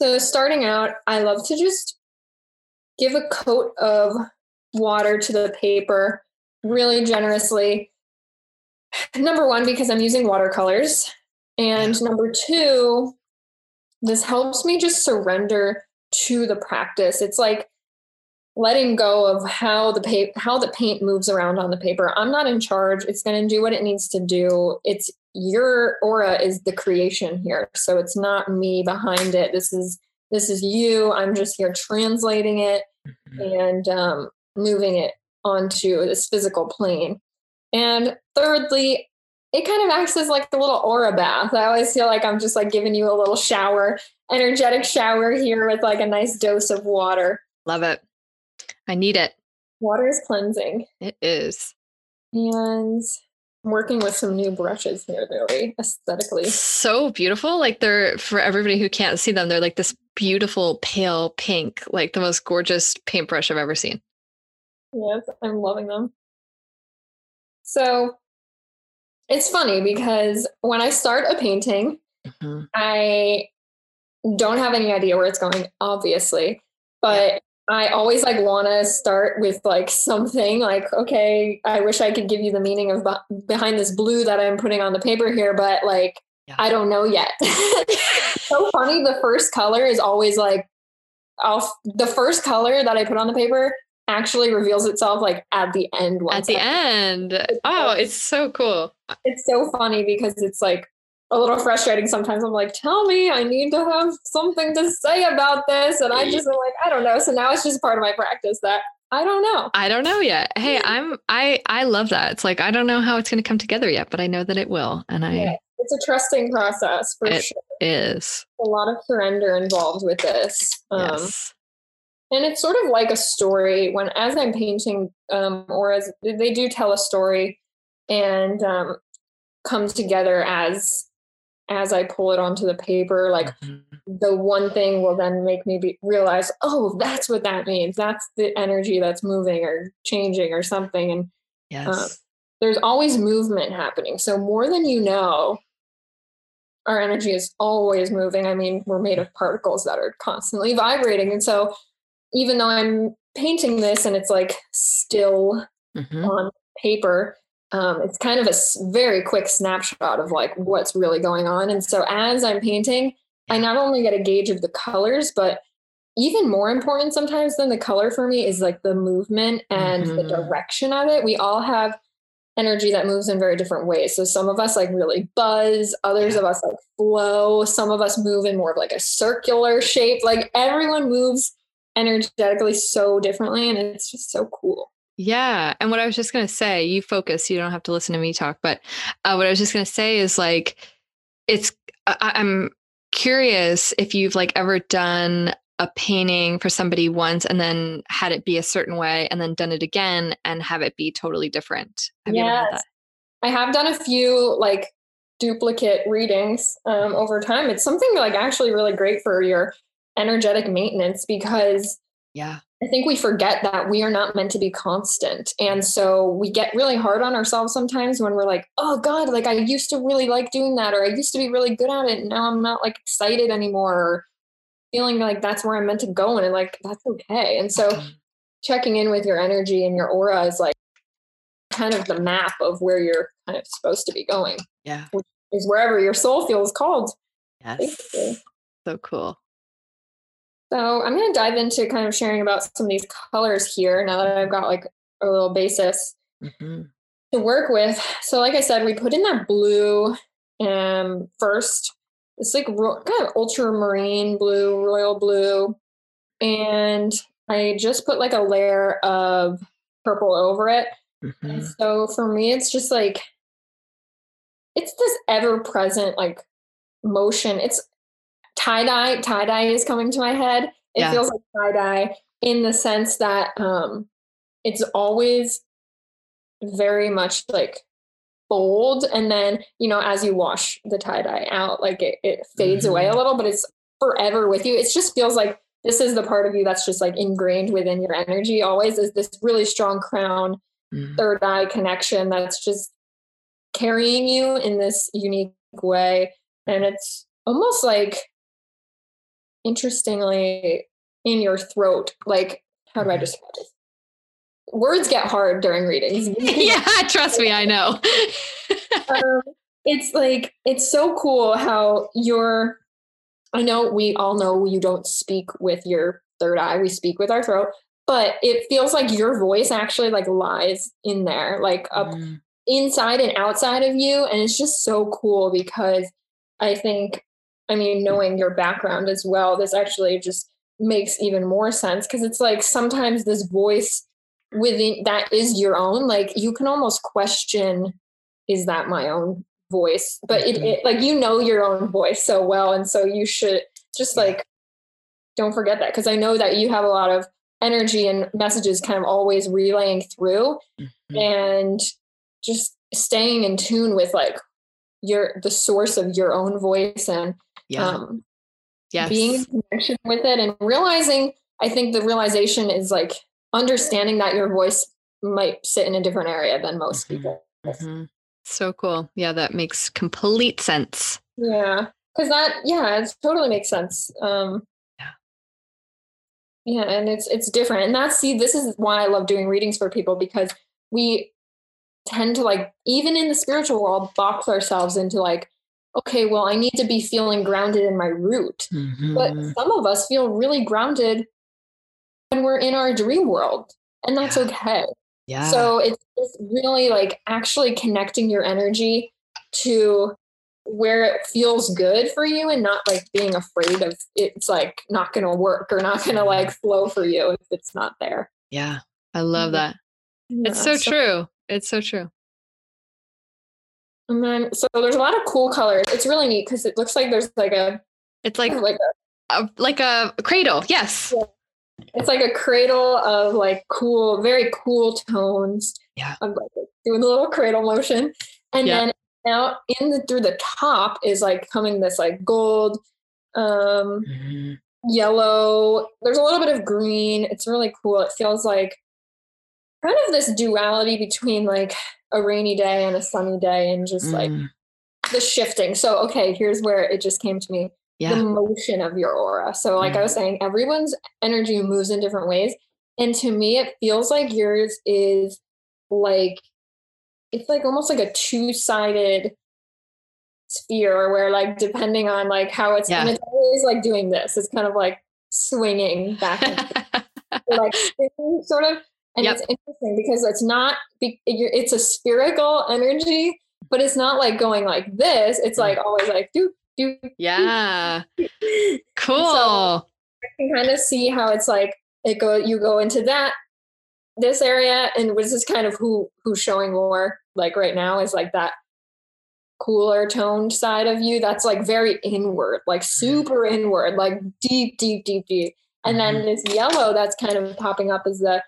So starting out, I love to just give a coat of water to the paper really generously. Number one, because I'm using watercolors. And number two, this helps me just surrender to the practice. It's like letting go of how the pa- how the paint moves around on the paper. I'm not in charge. It's going to do what it needs to do. It's your aura is the creation here. So it's not me behind it. This is this is you. I'm just here translating it Mhm. and um, moving it onto this physical plane. And thirdly, it kind of acts as like a little aura bath. I always feel like I'm just like giving you a little shower, energetic shower here with like a nice dose of water. Love it. I need it. Water is cleansing. It is. And I'm working with some new brushes here, really aesthetically. So beautiful. Like they're for everybody who can't see them, they're like this beautiful pale pink, like the most gorgeous paintbrush I've ever seen. Yes, I'm loving them. So it's funny because when I start a painting, Mhm. I don't have any idea where it's going, obviously, but I always like want to start with like something like, okay, I wish I could give you the meaning of beh- behind this blue that I'm putting on the paper here, but like, Yeah. I don't know yet. [LAUGHS] so funny. The first color is always like, I'll, the first color that I put on the paper actually reveals itself like at the end. At the end. Oh, it's so cool. it's so funny because it's like a little frustrating sometimes. I'm like, tell me, I need to have something to say about this. And I just am like, I don't know. So now it's just part of my practice that I don't know. I don't know yet. Hey, I'm I I love that. It's like I don't know how it's going to come together yet, but I know that it will, and I Yeah, it's a trusting process for It- sure. is. A lot of surrender involved with this. Um, yes. And it's sort of like a story when as i'm painting um, or as they do tell a story and um, come together as as i pull it onto the paper like Mhm. the one thing will then make me be, realize oh that's what that means. That's the energy that's moving or changing or something. And Yes. there's always movement happening. So more than you know our energy is always moving. I mean we're made of particles that are constantly vibrating. And so even though i'm painting this and it's like still Mhm. on paper um, it's kind of a very quick snapshot of like what's really going on and so as i'm painting i not only get a gauge of the colors but even more important sometimes than the color for me is like the movement and the Mhm. direction of it we all have energy that moves in very different ways. So some of us like really buzz, others of us like flow, some of us move in more of like a circular shape. Like everyone moves energetically so differently and it's just so cool. Yeah. And what I was just going to say, you focus, you don't have to listen to me talk, but uh, what I was just going to say is like, it's, I, I'm curious if you've like ever done a painting for somebody once and then had it be a certain way and then done it again and have it be totally different. Have yes. I have done a few like duplicate readings um, over time. It's something like actually really great for your energetic maintenance because yeah I think we forget that we are not meant to be constant. And so we get really hard on ourselves sometimes when we're like, oh God, like I used to really like doing that, or I used to be really good at it. And now I'm not like excited anymore, or feeling like that's where I'm meant to go. And like, that's okay. And so mm-hmm. checking in with your energy and your aura is like kind of the map of where you're kind of supposed to be going. Yeah. Which is wherever your soul feels called. Yes. Basically. So cool. So I'm going to dive into kind of sharing about some of these colors here now that I've got like a little basis mm-hmm. to work with. So, like I said, we put in that blue um, first. It's like ro- kind of ultramarine blue, royal blue. And I just put like a layer of purple over it. Mm-hmm. so for me, it's just like, it's this ever present like motion. It's tie dye, tie dye is coming to my head. It yeah. feels like tie dye in the sense that um, it's always very much like bold. And then, you know, as you wash the tie dye out, like it, it fades mm-hmm. away a mm-hmm. little, but it's forever with you. It just feels like this is the part of you that's just like ingrained within your energy always is this really strong crown, mm-hmm. third eye connection that's just carrying you in this unique way. And it's almost like interestingly in your throat. Like, how do I describe this? Words get hard during readings. [LAUGHS] yeah, trust me, I know. [LAUGHS] um, it's like, it's so cool how you're, I know we all know you don't speak with your third eye, we speak with our throat, but it feels like your voice actually like lies in there, like up mm. inside and outside of you. And it's just so cool because I think I mean, knowing your background as well, this actually just makes even more sense because it's like sometimes this voice within that is your own, like you can almost question, is that my own voice? But it, mm-hmm. it like you know your own voice so well. And so you should just like, don't forget that because I know that you have a lot of energy and messages kind of always relaying through mm-hmm. and just staying in tune with like your the source of your own voice and yeah. Um, yes. being in connection with it and realizing, I think the realization is like understanding that your voice might sit in a different area than most mm-hmm. people. Mm-hmm. So cool. Yeah, that makes complete sense. Yeah. Cause that, yeah, it totally makes sense. Um, yeah. Yeah. And it's, it's different. And that's, see, this is why I love doing readings for people because we tend to like, even in the spiritual world, box ourselves into like, okay, well, I need to be feeling grounded in my root. Mm-hmm. But some of us feel really grounded when we're in our dream world, and that's yeah. okay. Yeah. So it's just really like actually connecting your energy to where it feels good for you and not like being afraid of it's like not going to work or not going to like flow for you if it's not there. Yeah. I love mm-hmm. that. Yeah, it's so, so true. It's so true. And then, so there's a lot of cool colors. It's really neat because it looks like there's like a. It's like like a, a like a cradle. Yes. Yeah. It's like a cradle of like cool, very cool tones. Yeah. I'm like doing the little cradle motion, and yeah. then now in the through the top is like coming this like gold, um, mm-hmm. yellow. There's a little bit of green. It's really cool. It feels like kind of this duality between like a rainy day and a sunny day and just like mm. the shifting. So, okay, here's where it just came to me yeah. the motion of your aura. So, like mm. I was saying, everyone's energy moves in different ways. And to me, it feels like yours is like, it's like almost like a two sided sphere where, like, depending on like how it's, yeah. and it's always like doing this, it's kind of like swinging back and [LAUGHS] like sort of And yep. it's interesting because it's not, it's a spherical energy, but it's not like going like this. It's like mm. always like, do, do. Yeah. cool. So I can kind of see how it's like, it go, you go into that, this area. And this is kind of who, who's showing more like right now is like that cooler toned side of you that's like very inward, like super inward, like deep, deep, deep, deep. And then mm-hmm. this yellow that's kind of popping up is the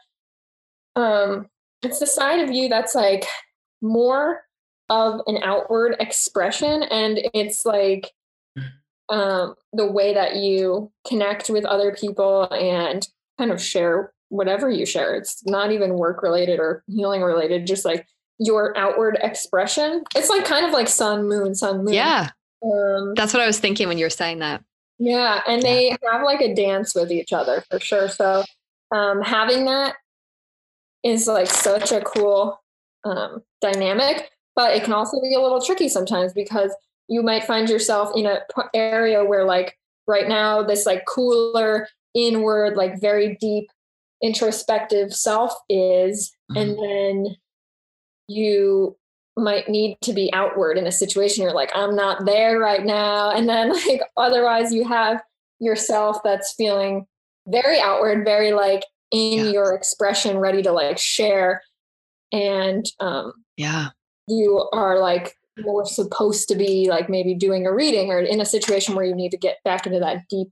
um it's the side of you that's like more of an outward expression and it's like um the way that you connect with other people and kind of share whatever you share. It's not even work related or healing related, just like your outward expression. It's like kind of like sun, moon, sun, moon. Yeah. Um, That's what I was thinking when you were saying that. Yeah. And yeah. they have like a dance with each other for sure. So um, having that is like such a cool um, dynamic, but it can also be a little tricky sometimes because you might find yourself in an area where like right now this like cooler inward like very deep introspective self is mm-hmm. and then you might need to be outward in a situation you're like i'm not there right now and then [LAUGHS] like otherwise you have yourself that's feeling very outward very like in yeah. your expression ready to like share and um yeah you are like more supposed to be like maybe doing a reading or in a situation where you need to get back into that deep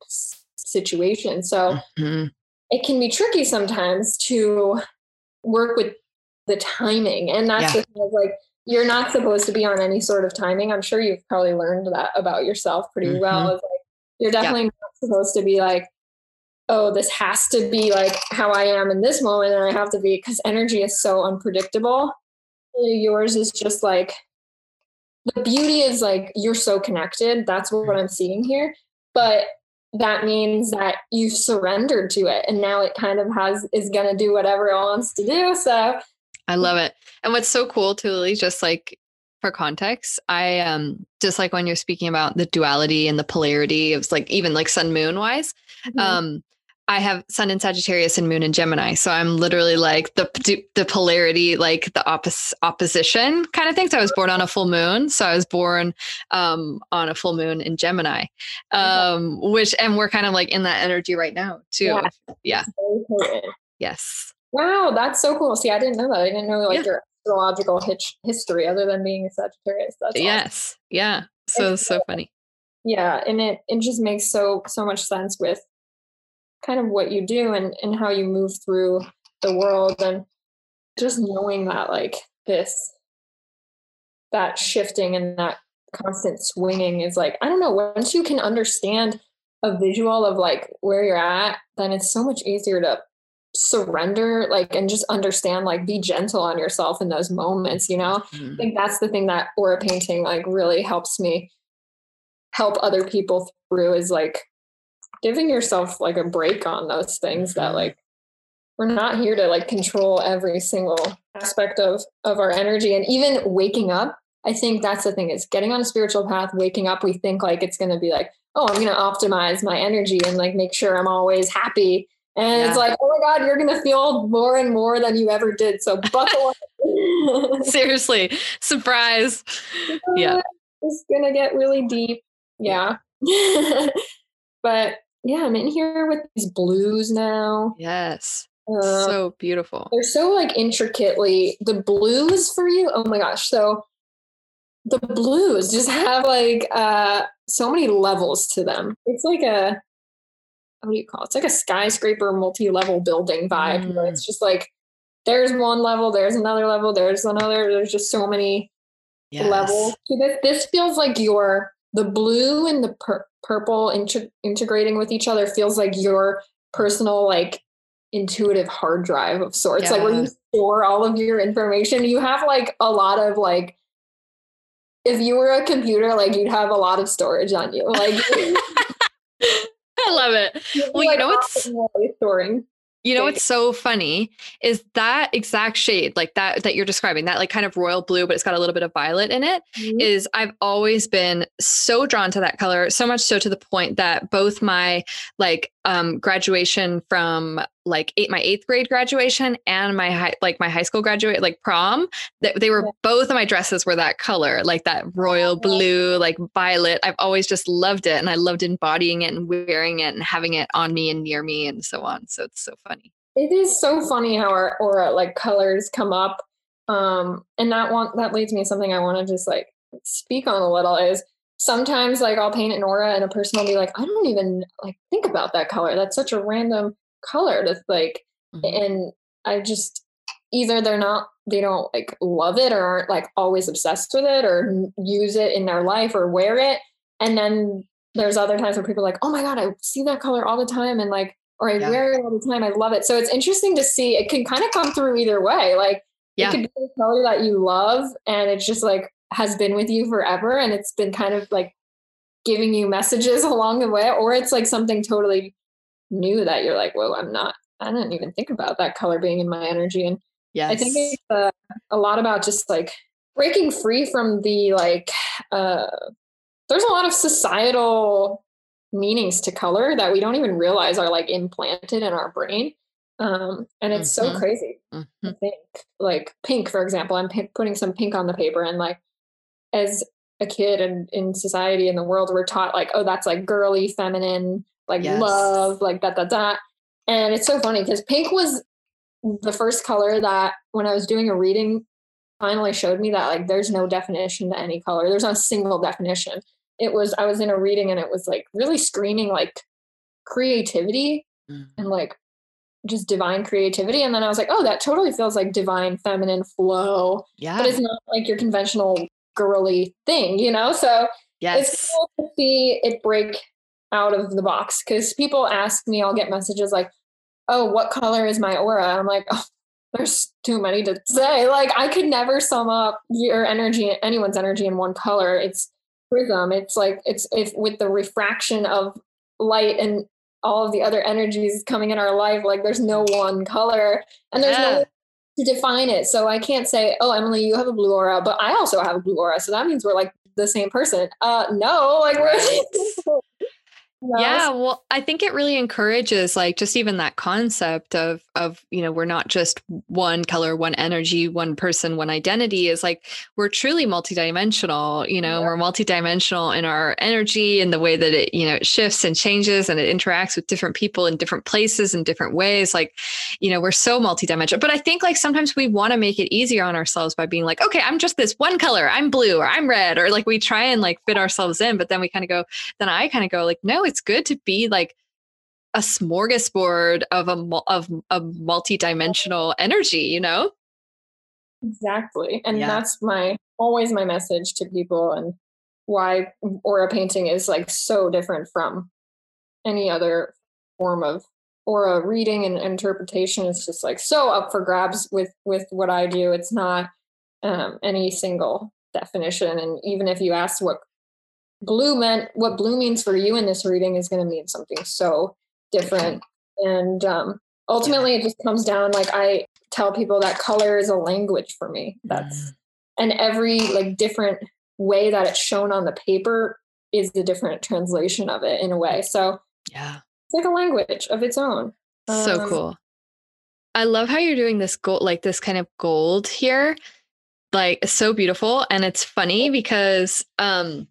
situation so mm-hmm. it can be tricky sometimes to work with the timing. And that's yeah. the thing like, you're not supposed to be on any sort of timing. I'm sure you've probably learned that about yourself pretty mm-hmm. well. Like, you're definitely yeah. not supposed to be like, oh, this has to be like how I am in this moment. And I have to be, because energy is so unpredictable. Yours is just like, the beauty is like, you're so connected. That's what I'm seeing here. But that means that you've surrendered to it and now it kind of has is going to do whatever it wants to do so I love it. And what's so cool too, Lily, just like for context, I um just like when you're speaking about the duality and the polarity of like even like sun moon wise, mm-hmm. um I have sun in Sagittarius and moon in Gemini. So I'm literally like the the polarity, like the oppos- opposition kind of thing. So I was born on a full moon. So I was born um, on a full moon in Gemini, um, which and we're kind of like in that energy right now too. Yeah. yeah. Yes. Wow, that's so cool. See, I didn't know that. I didn't know like yeah. your astrological hitch- history other than being a Sagittarius. That's yes, awesome. yeah. So it's so funny. Yeah, and it it just makes so so much sense with kind of what you do and and how you move through the world and just knowing that like this that shifting and that constant swinging is like I don't know once you can understand a visual of like where you're at then it's so much easier to surrender like and just understand like be gentle on yourself in those moments you know mm-hmm. i think that's the thing that aura painting like really helps me help other people through is like giving yourself like a break on those things that mm-hmm. like we're not here to like control every single aspect of of our energy and even waking up i think that's the thing is getting on a spiritual path waking up we think like it's going to be like oh i'm going to optimize my energy and like make sure i'm always happy and yeah. it's like, oh my God, you're going to feel more and more than you ever did. So buckle up. [LAUGHS] Seriously, surprise. Yeah. [LAUGHS] It's going to get really deep. Yeah. [LAUGHS] but yeah, I'm in here with these blues now. Yes. Uh, so beautiful. They're so like intricately the blues for you. Oh my gosh. So the blues just have like uh so many levels to them. It's like a what do you call it? It's like a skyscraper multi-level building vibe mm. it's just like there's one level, there's another level, there's another, there's just so many yes. levels to this. This feels like your the blue and the pur- purple inter- integrating with each other feels like your personal like intuitive hard drive of sorts. Yeah. Like where you store all of your information. You have like a lot of like if you were a computer, like you'd have a lot of storage on you. Like [LAUGHS] I love it. [LAUGHS] Well, you know what's storing. You know what's so funny is that exact shade, like that that you're describing, that like kind of royal blue, but it's got a little bit of violet in it. Mm-hmm. Is I've always been so drawn to that color, so much so to the point that both my like um graduation from like eight, my eighth grade graduation and my high, like my high school graduate, like prom, that they were both of my dresses were that color, like that royal blue, like violet. I've always just loved it. And I loved embodying it and wearing it and having it on me and near me and so on. So it's so funny. It is so funny how our aura like colors come up. Um, and that one that leads me to something I want to just like speak on a little is sometimes like I'll paint an aura and a person will be like, I don't even like think about that color. That's such a random color to like Mhm. and I just either they're not they don't like love it or aren't like always obsessed with it or use it in their life or wear it and then there's other times where people are like oh my god i see that color all the time and like or i Yeah. wear it all the time i love it so it's interesting to see it can kind of come through either way like Yeah. it could be a color that you love and it's just like has been with you forever and it's been kind of like giving you messages [LAUGHS] along the way or it's like something totally new that you're like whoa i'm not i didn't even think about that color being in my energy and Yes. I think it's uh, a lot about just like breaking free from the like. Uh, there's a lot of societal meanings to color that we don't even realize are like implanted in our brain, um, and it's so Mhm. crazy. Mhm. I think like pink, for example. I'm pi- putting some pink on the paper, and like as a kid and in society in the world, we're taught like, oh, that's like girly, feminine, like Yes. love, like that, that, that. And it's so funny because pink was the first color that when I was doing a reading finally showed me that like there's no definition to any color. There's not a single definition. It was I was in a reading and it was like really screaming like creativity Mhm. and like just divine creativity. And then I was like, oh, that totally feels like divine feminine flow. Yeah. But it's not like your conventional girly thing, you know? So yes. it's cool to see it break out of the box because people ask me, I'll get messages like, oh, what color is my aura? I'm like, oh, there's too many to say. Like, I could never sum up your energy, anyone's energy in one color. It's prism. It's like, it's if with the refraction of light and all of the other energies coming in our life, like, there's no one color and there's no Yeah. way to define it. So I can't say, oh, Emily, you have a blue aura, but I also have a blue aura. So that means we're like the same person. Uh, no, like we're. [LAUGHS] Yeah, well, I think it really encourages like just even that concept of of, you know, we're not just one color, one energy, one person, one identity is like we're truly multidimensional, you know, Yeah. we're multidimensional in our energy and the way that it, you know, it shifts and changes and it interacts with different people in different places in different ways. Like, you know, we're so multidimensional. But I think like sometimes we want to make it easier on ourselves by being like, okay, I'm just this one color, I'm blue or I'm red, or like we try and like fit ourselves in, but then we kind of go, then I kind of go like, no, it's good to be like a smorgasbord of a of a multi-dimensional energy, you know? exactly, and Yeah. that's my always my message to people, and why aura painting is like so different from any other form of aura reading and interpretation. It's just like so up for grabs with with what I do. It's not um, any single definition, and even if you ask what blue meant, what blue means for you in this reading is going to mean something so different. And um, ultimately, it just comes down like I tell people that color is a language for me. That's and every like different way that it's shown on the paper is the different translation of it in a way. So Yeah. it's like a language of its own. So Um, cool. I love how you're doing this gold, like this kind of gold here. Like so beautiful. And it's funny because um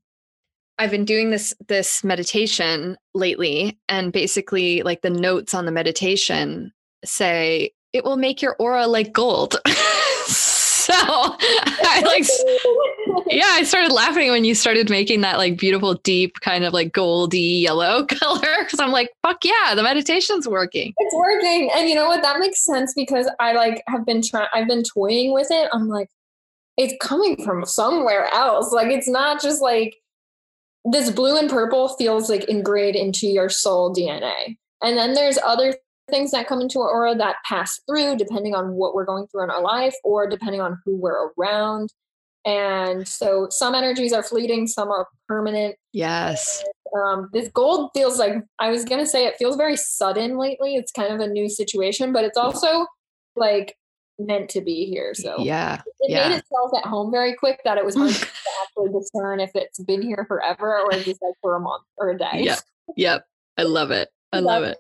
I've been doing this this meditation lately, and basically like the notes on the meditation say it will make your aura like gold. [LAUGHS] so I like [LAUGHS] yeah, I started laughing when you started making that like beautiful, deep kind of like goldy yellow [LAUGHS] color. Cause I'm like, fuck yeah, the meditation's working. it's working and you know what that makes sense because i like have been trying i've been toying with it i'm like it's coming from somewhere else like it's not just like this blue and purple feels like ingrained into your soul dna and then there's other things that come into our aura that pass through depending on what we're going through in our life or depending on who we're around and so some energies are fleeting some are permanent Yes. um, this gold feels like I was gonna say it feels very sudden lately. It's kind of a new situation, but it's also like meant to be here. So Yeah. it yeah. made itself at home very quick that it was hard [LAUGHS] to actually discern if it's been here forever or just like for a month or a day. Yep. Yep. I love it. I love it.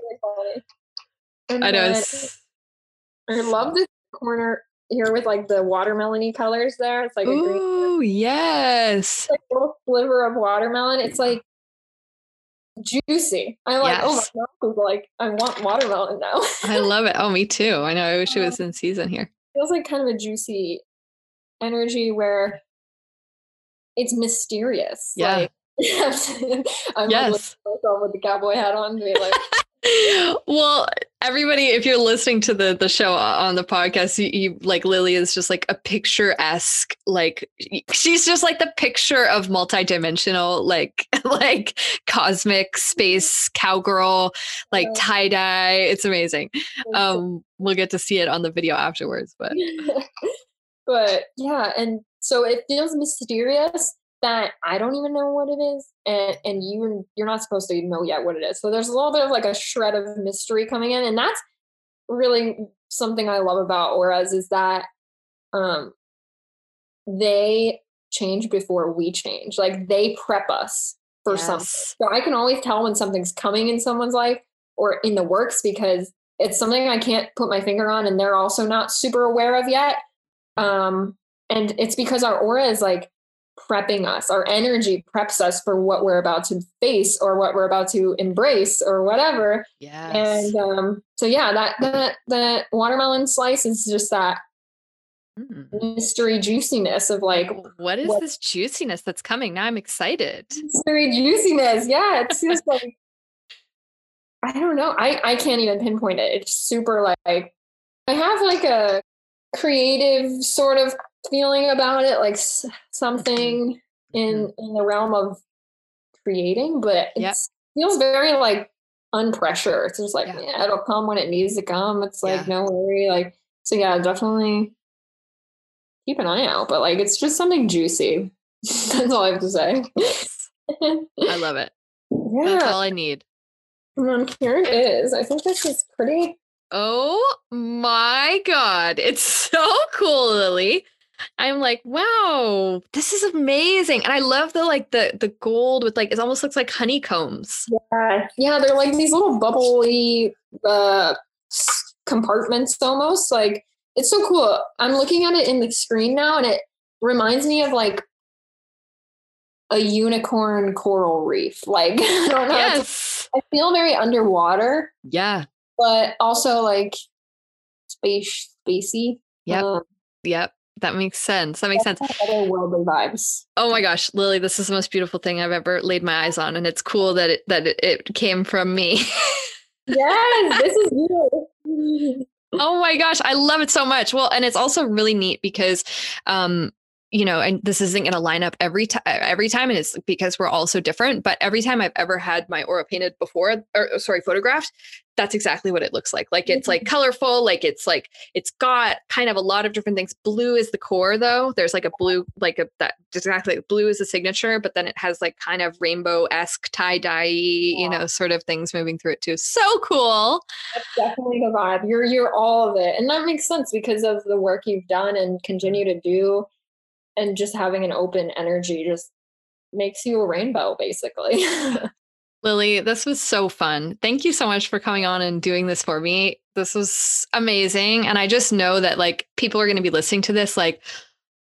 I know. it's- I love this corner here with like the watermelony colors there. It's like a green Ooh, yes. like little sliver of watermelon. It's like juicy. I'm like, oh Yes. my mouth is like, I want watermelon now. I [LAUGHS] love it. Oh, me too. I know. I wish it was in season here. It feels like kind of a juicy energy where it's mysterious. Yeah. Like, [LAUGHS] I'm like Yes. at myself with the cowboy hat on, to be like, [LAUGHS] well, everybody, if you're listening to the the show on the podcast, you, you like Lily is just like a picturesque, like she's just like the picture of multidimensional, like [LAUGHS] like cosmic space cowgirl, like Yeah. tie dye. It's amazing. Um, we'll get to see it on the video afterwards, but [LAUGHS] but yeah, and so it feels mysterious that I don't even know what it is, and and you you're not supposed to know yet what it is. So there's a little bit of like a shred of mystery coming in, and that's really something I love about auras is that um they change before we change. Like they prep us for something. So I can always tell when something's coming in someone's life or in the works because it's something I can't put my finger on and they're also not super aware of yet. Um, and it's because our aura is like prepping us, our energy preps us for what we're about to face or what we're about to embrace or whatever. Yes. And um, so yeah, that that that watermelon slice is just that Mm. mystery juiciness of like what is what- this juiciness that's coming? Now I'm excited. mystery juiciness. Yeah, it's just [LAUGHS] like I don't know. I I can't even pinpoint it. It's super like I have like a creative sort of feeling about it, like s- something mm-hmm. in mm-hmm. in the realm of creating, but it Yep. feels very like unpressure. It's just like Yeah. yeah. it'll come when it needs to come. It's like Yeah. no worry. Like so, yeah, definitely keep an eye out. But like, it's just something juicy. [LAUGHS] That's all I have to say. [LAUGHS] I love it. [LAUGHS] yeah. That's all I need. And then here it is. I think this is pretty. Oh my God. It's [LAUGHS] so cool, Lily. I'm like, wow, this is amazing. And I love the like the the gold with like it almost looks like honeycombs. Yeah, yeah, they're like these little bubbly uh, compartments almost. Like it's so cool. I'm looking at it in the screen now, and it reminds me of like a unicorn coral reef. Like [LAUGHS] I don't know. Yes. I feel very underwater, Yeah. But also like space spacey. Yep. Um, Yep. That makes sense. That makes sense. otherworldly vibes. Oh my gosh, Lily, this is the most beautiful thing I've ever laid my eyes on. And it's cool that it that it, it came from me. [LAUGHS] Yes, this is you. Oh my gosh, I love it so much. Well, and it's also really neat because um you know, and this isn't going to line up every time every time and it's because we're all so different, but every time I've ever had my aura painted before or oh, sorry, photographed, that's exactly what it looks like. Like it's like mm-hmm. colorful, like it's like it's got kind of a lot of different things. Blue is the core though. There's like a blue like a that exactly blue is the signature, but then it has like kind of rainbow-esque tie-dye, you know, sort of things moving through it too. So cool. That's definitely the vibe. You're you're all of it. And that makes sense because of the work you've done and continue to do and just having an open energy just makes you a rainbow basically. [LAUGHS] Lily, this was so fun. Thank you so much for coming on and doing this for me. This was amazing. And I just know that like people are going to be listening to this like,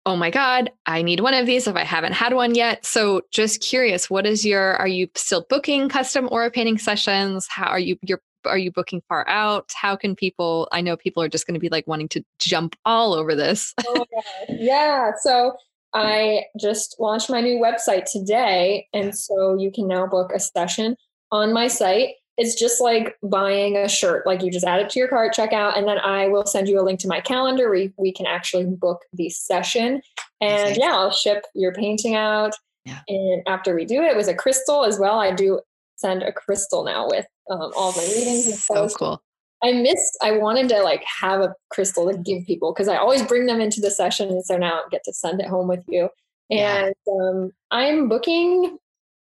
oh my God, I need one of these if I haven't had one yet. So just curious, what is your are you still booking custom aura painting sessions? How are you you're are you booking far out? How can people I know people are just going to be like wanting to jump all over this. oh. [LAUGHS] Yeah. So I just launched my new website today. And so you can now book a session on my site. It's just like buying a shirt. Like you just add it to your cart, check out, and then I will send you a link to my calendar where we can actually book the session. And yeah, I'll ship your painting out. Yeah. And after we do it, it was a crystal as well. I do send a crystal now with um, all of my readings and [SIGHS] so cool. I missed. I wanted to like have a crystal to give people because I always bring them into the session, and so now I get to send it home with you. Yeah. And um, I'm booking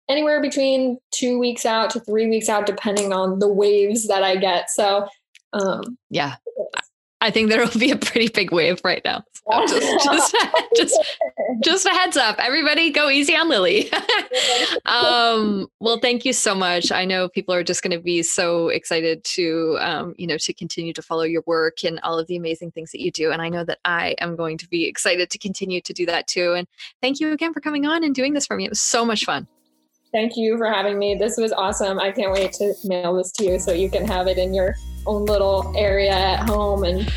anywhere between two weeks out to three weeks out, depending on the waves that I get. So, um, Yeah. I think there will be a pretty big wave right now. So just just [LAUGHS] just Just a heads up, everybody, go easy on Lily. [LAUGHS] um, well, thank you so much. I know people are just going to be so excited to, um, you know, to continue to follow your work and all of the amazing things that you do. And I know that I am going to be excited to continue to do that too. And thank you again for coming on and doing this for me. It was so much fun. Thank you for having me. This was awesome. I can't wait to mail this to you so you can have it in your own little area at home and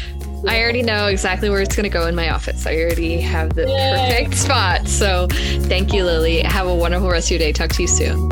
I already know exactly where it's going to go in my office. I already have the Yay. perfect spot. So thank you, Lily. Have a wonderful rest of your day. Talk to you soon.